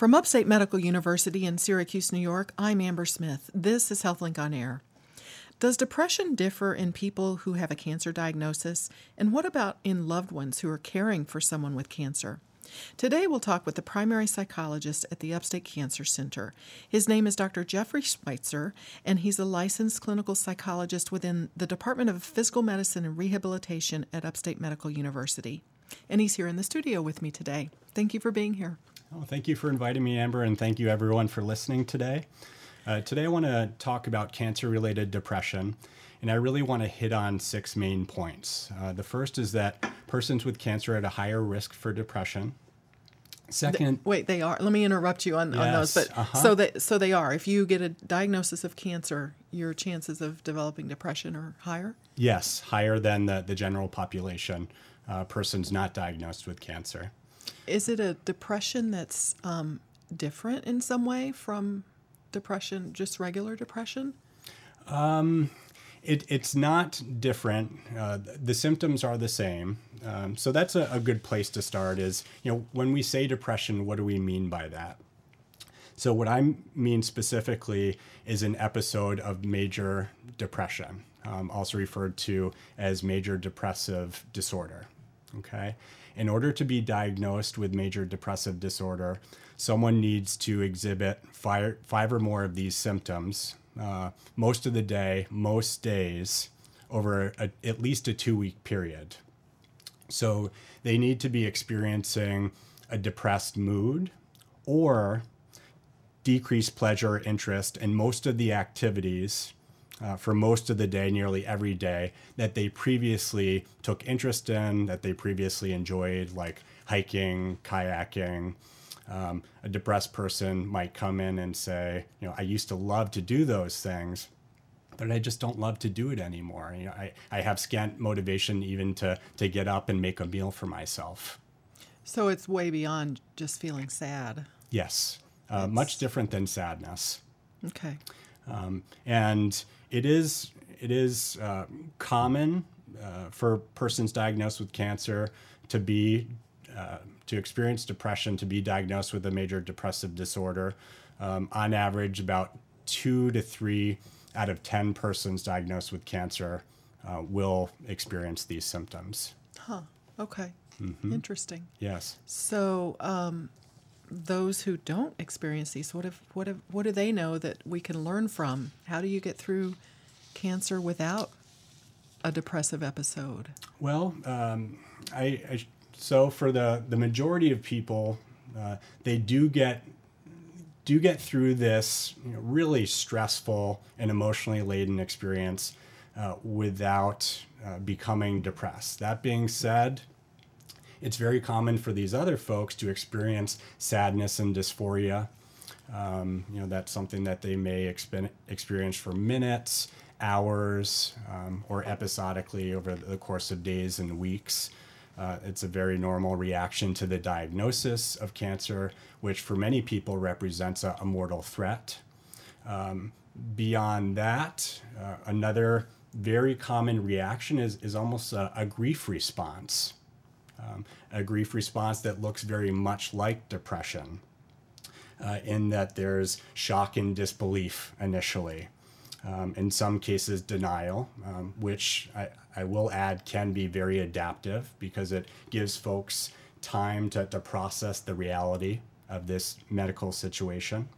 From Upstate Medical University in Syracuse, New York, I'm Amber Smith. This is HealthLink on Air. Does depression differ in people who have a cancer diagnosis? And what about in loved ones who are caring for someone with cancer? Today, we'll talk with the primary psychologist at the Upstate Cancer Center. His name is Dr. Jeffrey Schweitzer, and he's a licensed clinical psychologist within the Department of Physical Medicine and Rehabilitation at Upstate Medical University. And he's here in the studio with me today. Thank you for being here. Oh, thank you for inviting me, Amber, and thank you everyone for listening today. Uh, today, I want to talk about cancer related depression, and I really want to hit on six main points. Uh, the first is that persons with cancer are at a higher risk for depression. Second, the, wait, they are. Let me interrupt you on, yes, on those. But uh-huh. so they so they are. If you get a diagnosis of cancer, your chances of developing depression are higher. Yes, higher than the the general population. Uh, persons not diagnosed with cancer. Is it a depression that's um, different in some way from depression, just regular depression? Um, it, it's not different. Uh, the symptoms are the same. Um, so that's a, a, good place to start. Is you know when we say depression, what do we mean by that? So what I mean specifically is an episode of major depression, um, also referred to as major depressive disorder. Okay, in order to be diagnosed with major depressive disorder, someone needs to exhibit five, five or more of these symptoms uh, most of the day, most days, over a, at least a two week period. So they need to be experiencing a depressed mood or decreased pleasure or interest in most of the activities uh, for most of the day, nearly every day, that they previously took interest in, that they previously enjoyed, like hiking, kayaking. Um, a depressed person might come in and say, you know, I used to love to do those things, but I just don't love to do it anymore. You know, I, I have scant motivation even to, to get up and make a meal for myself. So it's way beyond just feeling sad. Yes, uh, much different than sadness. Okay. Um, and it is it is uh, common uh, for persons diagnosed with cancer to be uh, to experience depression to be diagnosed with a major depressive disorder. Um, on average, about two to three out of ten persons diagnosed with cancer uh, will experience these symptoms. Huh. Okay. Mm-hmm. Interesting. Yes. So, um, those who don't experience these, what if, what if, what do they know that we can learn from? How do you get through cancer without a depressive episode? Well, um, I, I, so for the the majority of people, uh, they do get do get through this you know, really stressful and emotionally laden experience uh, without uh, becoming depressed. That being said, it's very common for these other folks to experience sadness and dysphoria. Um, you know, that's something that they may experience for minutes, hours, um, or episodically over the course of days and weeks. Uh, it's a very normal reaction to the diagnosis of cancer, which for many people represents a, a mortal threat. Um, beyond that, uh, another very common reaction is, is almost a, a grief response um, a grief response that looks very much like depression, uh, in that there's shock and disbelief initially. Um, in some cases, denial, um, which I, I will add can be very adaptive because it gives folks time to, to process the reality of this medical situation.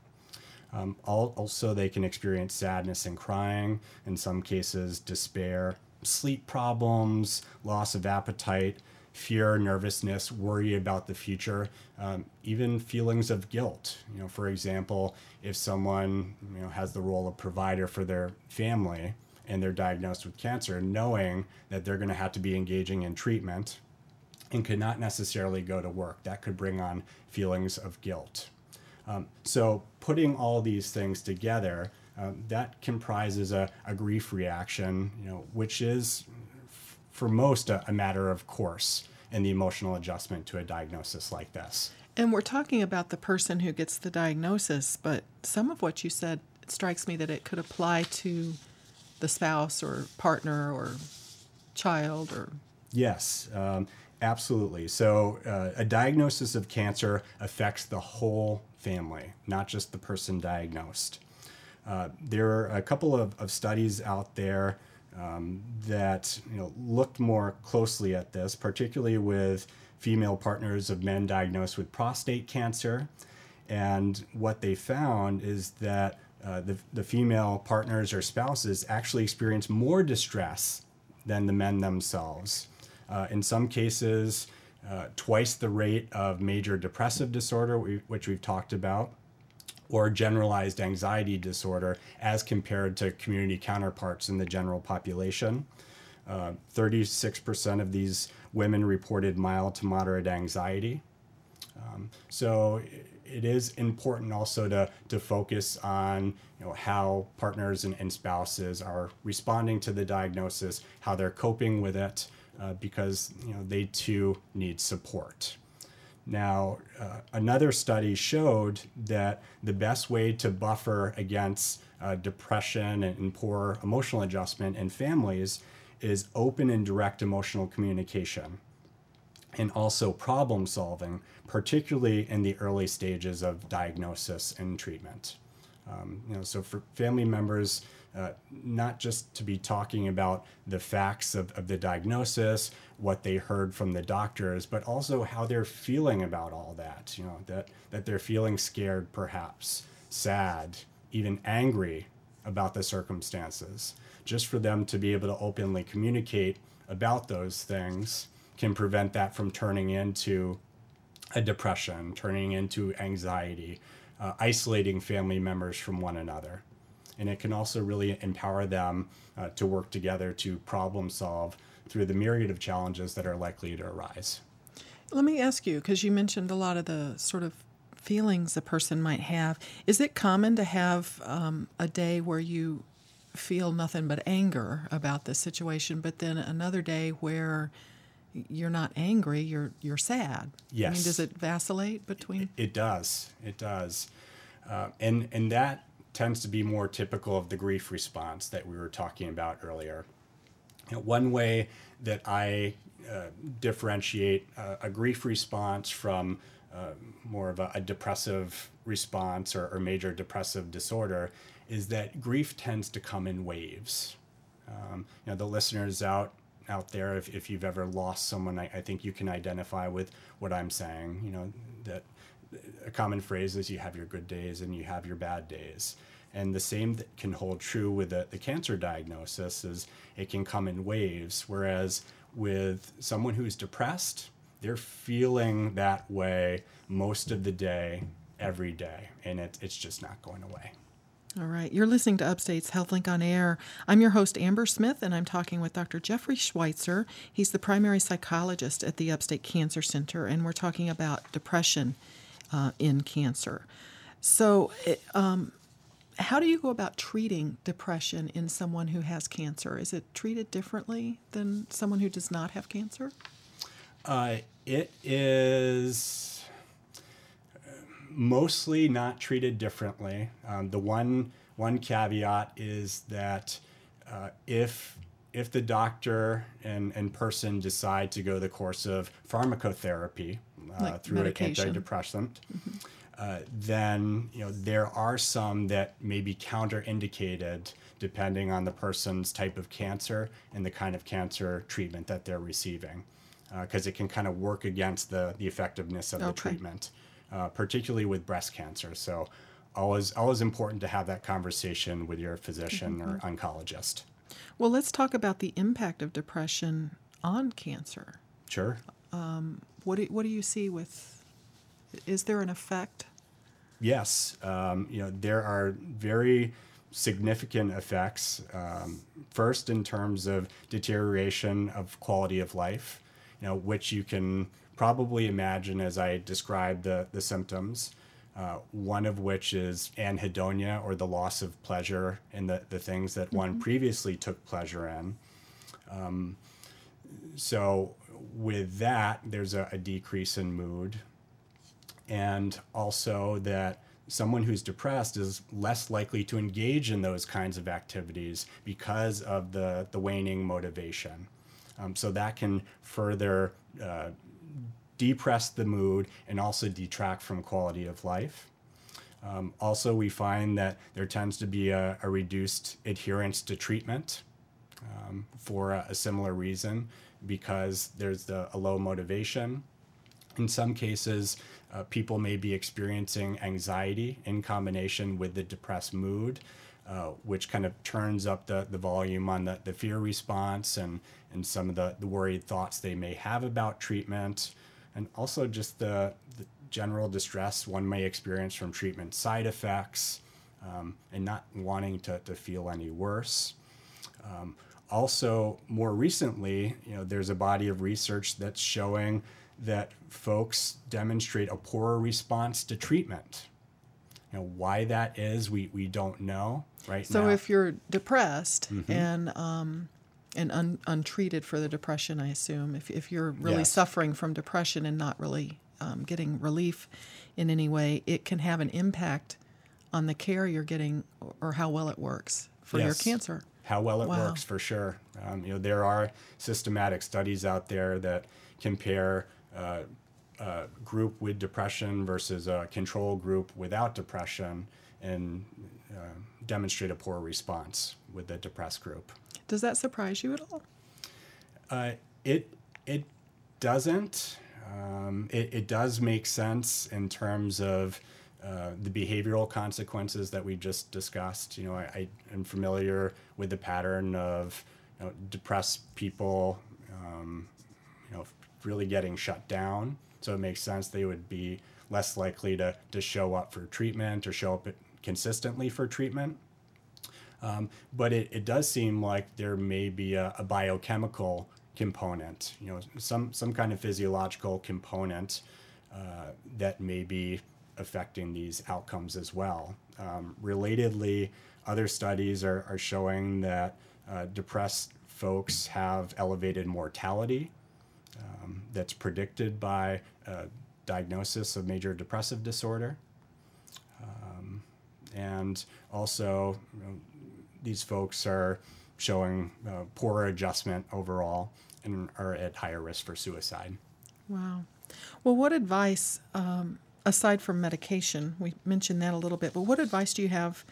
Um, also, they can experience sadness and crying, in some cases, despair, sleep problems, loss of appetite, fear, nervousness, worry about the future, um, even feelings of guilt. You know, for example, if someone you know has the role of provider for their family and they're diagnosed with cancer, knowing that they're going to have to be engaging in treatment and could not necessarily go to work, that could bring on feelings of guilt. Um, so, putting all these things together, um, that comprises a, a grief reaction, you know, which is for most a, a matter of course in the emotional adjustment to a diagnosis like this. And we're talking about the person who gets the diagnosis, but some of what you said strikes me that it could apply to the spouse or partner or child or. Yes. Um, Absolutely. So, uh, a diagnosis of cancer affects the whole family, not just the person diagnosed. Uh, there are a couple of, of studies out there um, that you know looked more closely at this, particularly with female partners of men diagnosed with prostate cancer. And what they found is that uh, the, the female partners or spouses actually experience more distress than the men themselves. Uh, in some cases, uh, twice the rate of major depressive disorder, which we've talked about, or generalized anxiety disorder as compared to community counterparts in the general population. Uh, 36% of these women reported mild to moderate anxiety. Um, so it is important also to, to focus on you know, how partners and, and spouses are responding to the diagnosis, how they're coping with it, uh, because you know they too need support. Now, uh, another study showed that the best way to buffer against uh, depression and, and, poor emotional adjustment in families is open and direct emotional communication and also problem solving, particularly in the early stages of diagnosis and treatment. Um, you know, so for family members, uh, not just to be talking about the facts of, of the diagnosis, what they heard from the doctors, but also how they're feeling about all that. You know, that, that they're feeling scared, perhaps, sad, even angry about the circumstances. Just for them to be able to openly communicate about those things can prevent that from turning into a depression, turning into anxiety, uh, isolating family members from one another and it can also really empower them uh, to work together to problem solve through the myriad of challenges that are likely to arise. Let me ask you, because you mentioned a lot of the sort of feelings a person might have. Is it common to have um, a day where you feel nothing but anger about the situation, but then another day where you're not angry, you're you're sad? Yes. I mean, does it vacillate between? It, it does. It does. Uh, and and that tends to be more typical of the grief response that we were talking about earlier. You know, one way that I uh, differentiate uh, a grief response from uh, more of a, a depressive response or, or, major depressive disorder is that grief tends to come in waves. Um, you know, the listeners out out there, if, if you've ever lost someone, I, I think you can identify with what I'm saying. You know, that a common phrase is you have your good days and you have your bad days. And the same can hold true with the, the cancer diagnosis is it can come in waves. Whereas with someone who's depressed, they're feeling that way most of the day, every day, and it, it's just not going away. All right. You're listening to Upstate's HealthLink on Air. I'm your host, Amber Smith, and I'm talking with Dr. Jeffrey Schweitzer. He's the primary psychologist at the Upstate Cancer Center, and we're talking about depression uh, in cancer. So, um, how do you go about treating depression in someone who has cancer? Is it treated differently than someone who does not have cancer? Uh, it is mostly not treated differently. Um, the one one caveat is that uh, if if the doctor and, and person decide to go the course of pharmacotherapy uh, like through medication. an antidepressant, mm-hmm. uh, then you know there are some that may be counterindicated depending on the person's type of cancer and the kind of cancer treatment that they're receiving, because uh, it can kind of work against the the effectiveness of okay. the treatment, uh, particularly with breast cancer. So. Always, always important to have that conversation with your physician mm-hmm. or oncologist. Well, let's talk about the impact of depression on cancer. Sure. Um, what do, what do you see with? Is there an effect? Yes. Um, you know there are very significant effects. Um, first, in terms of deterioration of quality of life, you know, which you can probably imagine as I describe the the symptoms. Uh, one of which is anhedonia or the loss of pleasure in the, the things that mm-hmm. one previously took pleasure in. Um, so, with that, there's a, a, decrease in mood, and also that someone who's depressed is less likely to engage in those kinds of activities because of the, the waning motivation. Um, so, that can further uh, depress the mood and also detract from quality of life. Um, also, we find that there tends to be a, a reduced adherence to treatment um, for a, a, similar reason because there's the, a low motivation. In some cases, uh, people may be experiencing anxiety in combination with the depressed mood, uh, which kind of turns up the, the volume on the, the fear response and, and some of the, the worried thoughts they may have about treatment, and also just the, the general distress one may experience from treatment side effects um, and not wanting to, to feel any worse. Um, also, more recently, you know, there's a body of research that's showing that folks demonstrate a poorer response to treatment. You know, why that is, we, we don't know right so now. if you're depressed mm-hmm. and um, and un, untreated for the depression, I assume, if, if you're really yes. suffering from depression and not really um, getting relief in any way, it can have an impact on the care you're getting or how well it works for yes. your cancer. How well it wow. works, for sure. Um, you know, there are systematic studies out there that compare uh, a group with depression versus a control group without depression and uh, demonstrate a poor response with the depressed group. Does that surprise you at all? Uh, it it doesn't. Um, it, it does make sense in terms of uh, the behavioral consequences that we just discussed. You know, I, I am familiar with the pattern of you know, depressed people, um, you know, really getting shut down. So it makes sense they would be less likely to, to show up for treatment or show up consistently for treatment. Um, but it, it does seem like there may be a, a, biochemical component, you know, some, some kind of physiological component uh, that may be affecting these outcomes as well. Um, relatedly, other studies are, are showing that uh, depressed folks have elevated mortality um, that's predicted by a diagnosis of major depressive disorder. And also, you know, these folks are showing uh, poorer adjustment overall and are at higher risk for suicide. Wow. Well, what advice, um, aside from medication, we mentioned that a little bit, but what advice do you have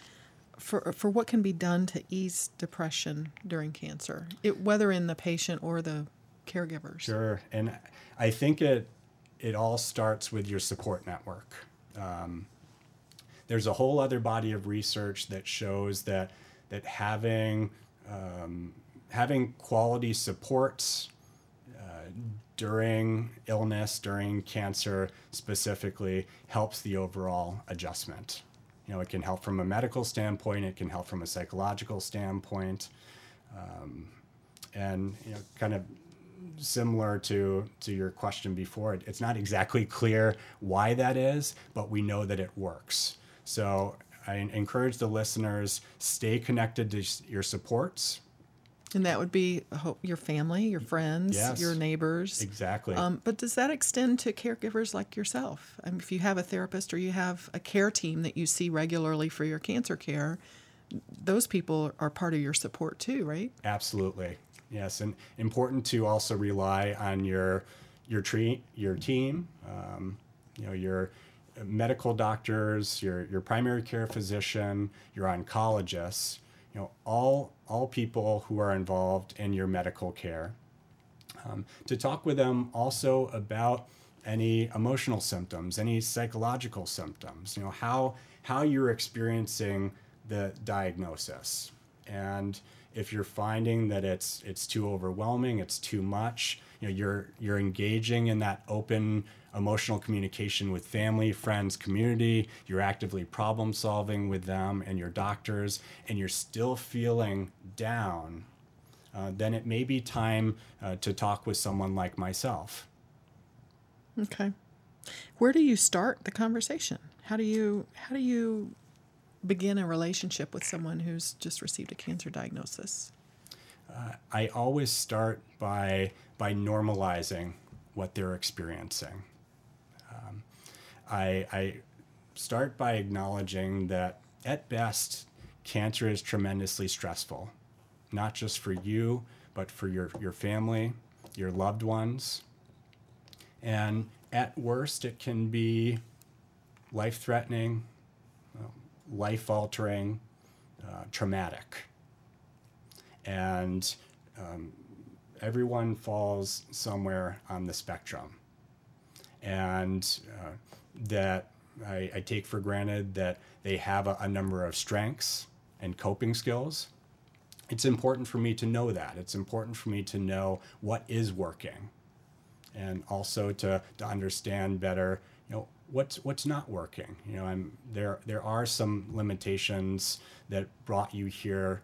for, for what can be done to ease depression during cancer, it, whether in the patient or the caregivers? Sure. And I think it, it all starts with your support network. Um, there's a whole other body of research that shows that that having um, having quality supports uh, during illness, during cancer specifically, helps the overall adjustment. You know, it can help from a medical standpoint. It can help from a psychological standpoint, um, and you know, kind of similar to to your question before. It's not exactly clear why that is, but we know that it works. So I encourage the listeners stay connected to your supports. And that would be your family, your friends, yes, your neighbors. Exactly. Um, but does that extend to caregivers like yourself? I mean, if you have a therapist or you have a care team that you see regularly for your cancer care, those people are part of your support too, right? Absolutely. Yes, and important to also rely on your your tre- your team. Um, you know your medical doctors, your, your primary care physician, your oncologists, you know, all, all people who are involved in your medical care. Um, to talk with them also about any emotional symptoms, any psychological symptoms, you know, how, how you're experiencing the diagnosis. And if you're finding that it's, it's too overwhelming, it's too much, you know, you're, you're engaging in that open emotional communication with family, friends, community, you're actively problem solving with them and your doctors, and you're still feeling down, uh, then it may be time uh, to talk with someone like myself. Okay. Where do you start the conversation? How do you how do you begin a relationship with someone who's just received a cancer diagnosis? Uh, I always start by by normalizing what they're experiencing. I, I start by acknowledging that at best, cancer is tremendously stressful, not just for you, but for your, your family, your loved ones. And at worst, it can be life threatening, life altering, uh, traumatic. And um, everyone falls somewhere on the spectrum. And uh, that I, I, take for granted that they have a, a number of strengths and coping skills. It's important for me to know that. It's important for me to know what is working and also to, to understand better, you know, what's what's not working. You know, I'm there there are some limitations that brought you here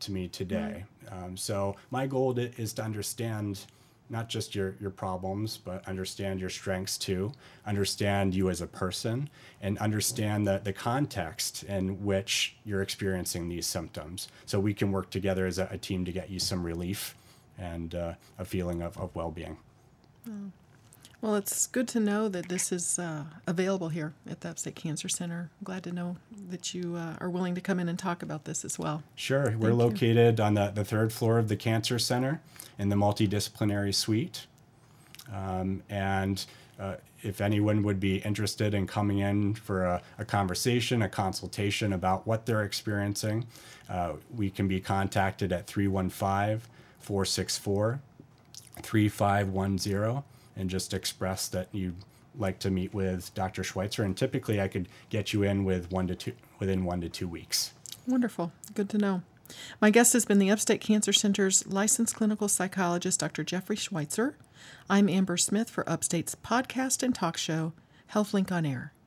to me today. Mm-hmm. Um, so my goal to, is to understand not just your, your problems, but understand your strengths too, understand you as a person, and understand the, the context in which you're experiencing these symptoms. So we can work together as a, a team to get you some relief and uh, a feeling of, of well being. Oh. Well, it's good to know that this is uh, available here at the Upstate Cancer Center. I'm glad to know that you uh, are willing to come in and talk about this as well. Sure. Thank We're located you. on the, the third floor of the Cancer Center in the multidisciplinary suite. Um, and uh, if anyone would be interested in coming in for a, a conversation, a consultation about what they're experiencing, uh, we can be contacted at 315 464 3510 and just express that you'd like to meet with Dr. Schweitzer. And typically, I could get you in with one to two within one to two weeks. Wonderful. Good to know. My guest has been the Upstate Cancer Center's licensed clinical psychologist, Dr. Jeffrey Schweitzer. I'm Amber Smith for Upstate's podcast and talk show, HealthLink on Air.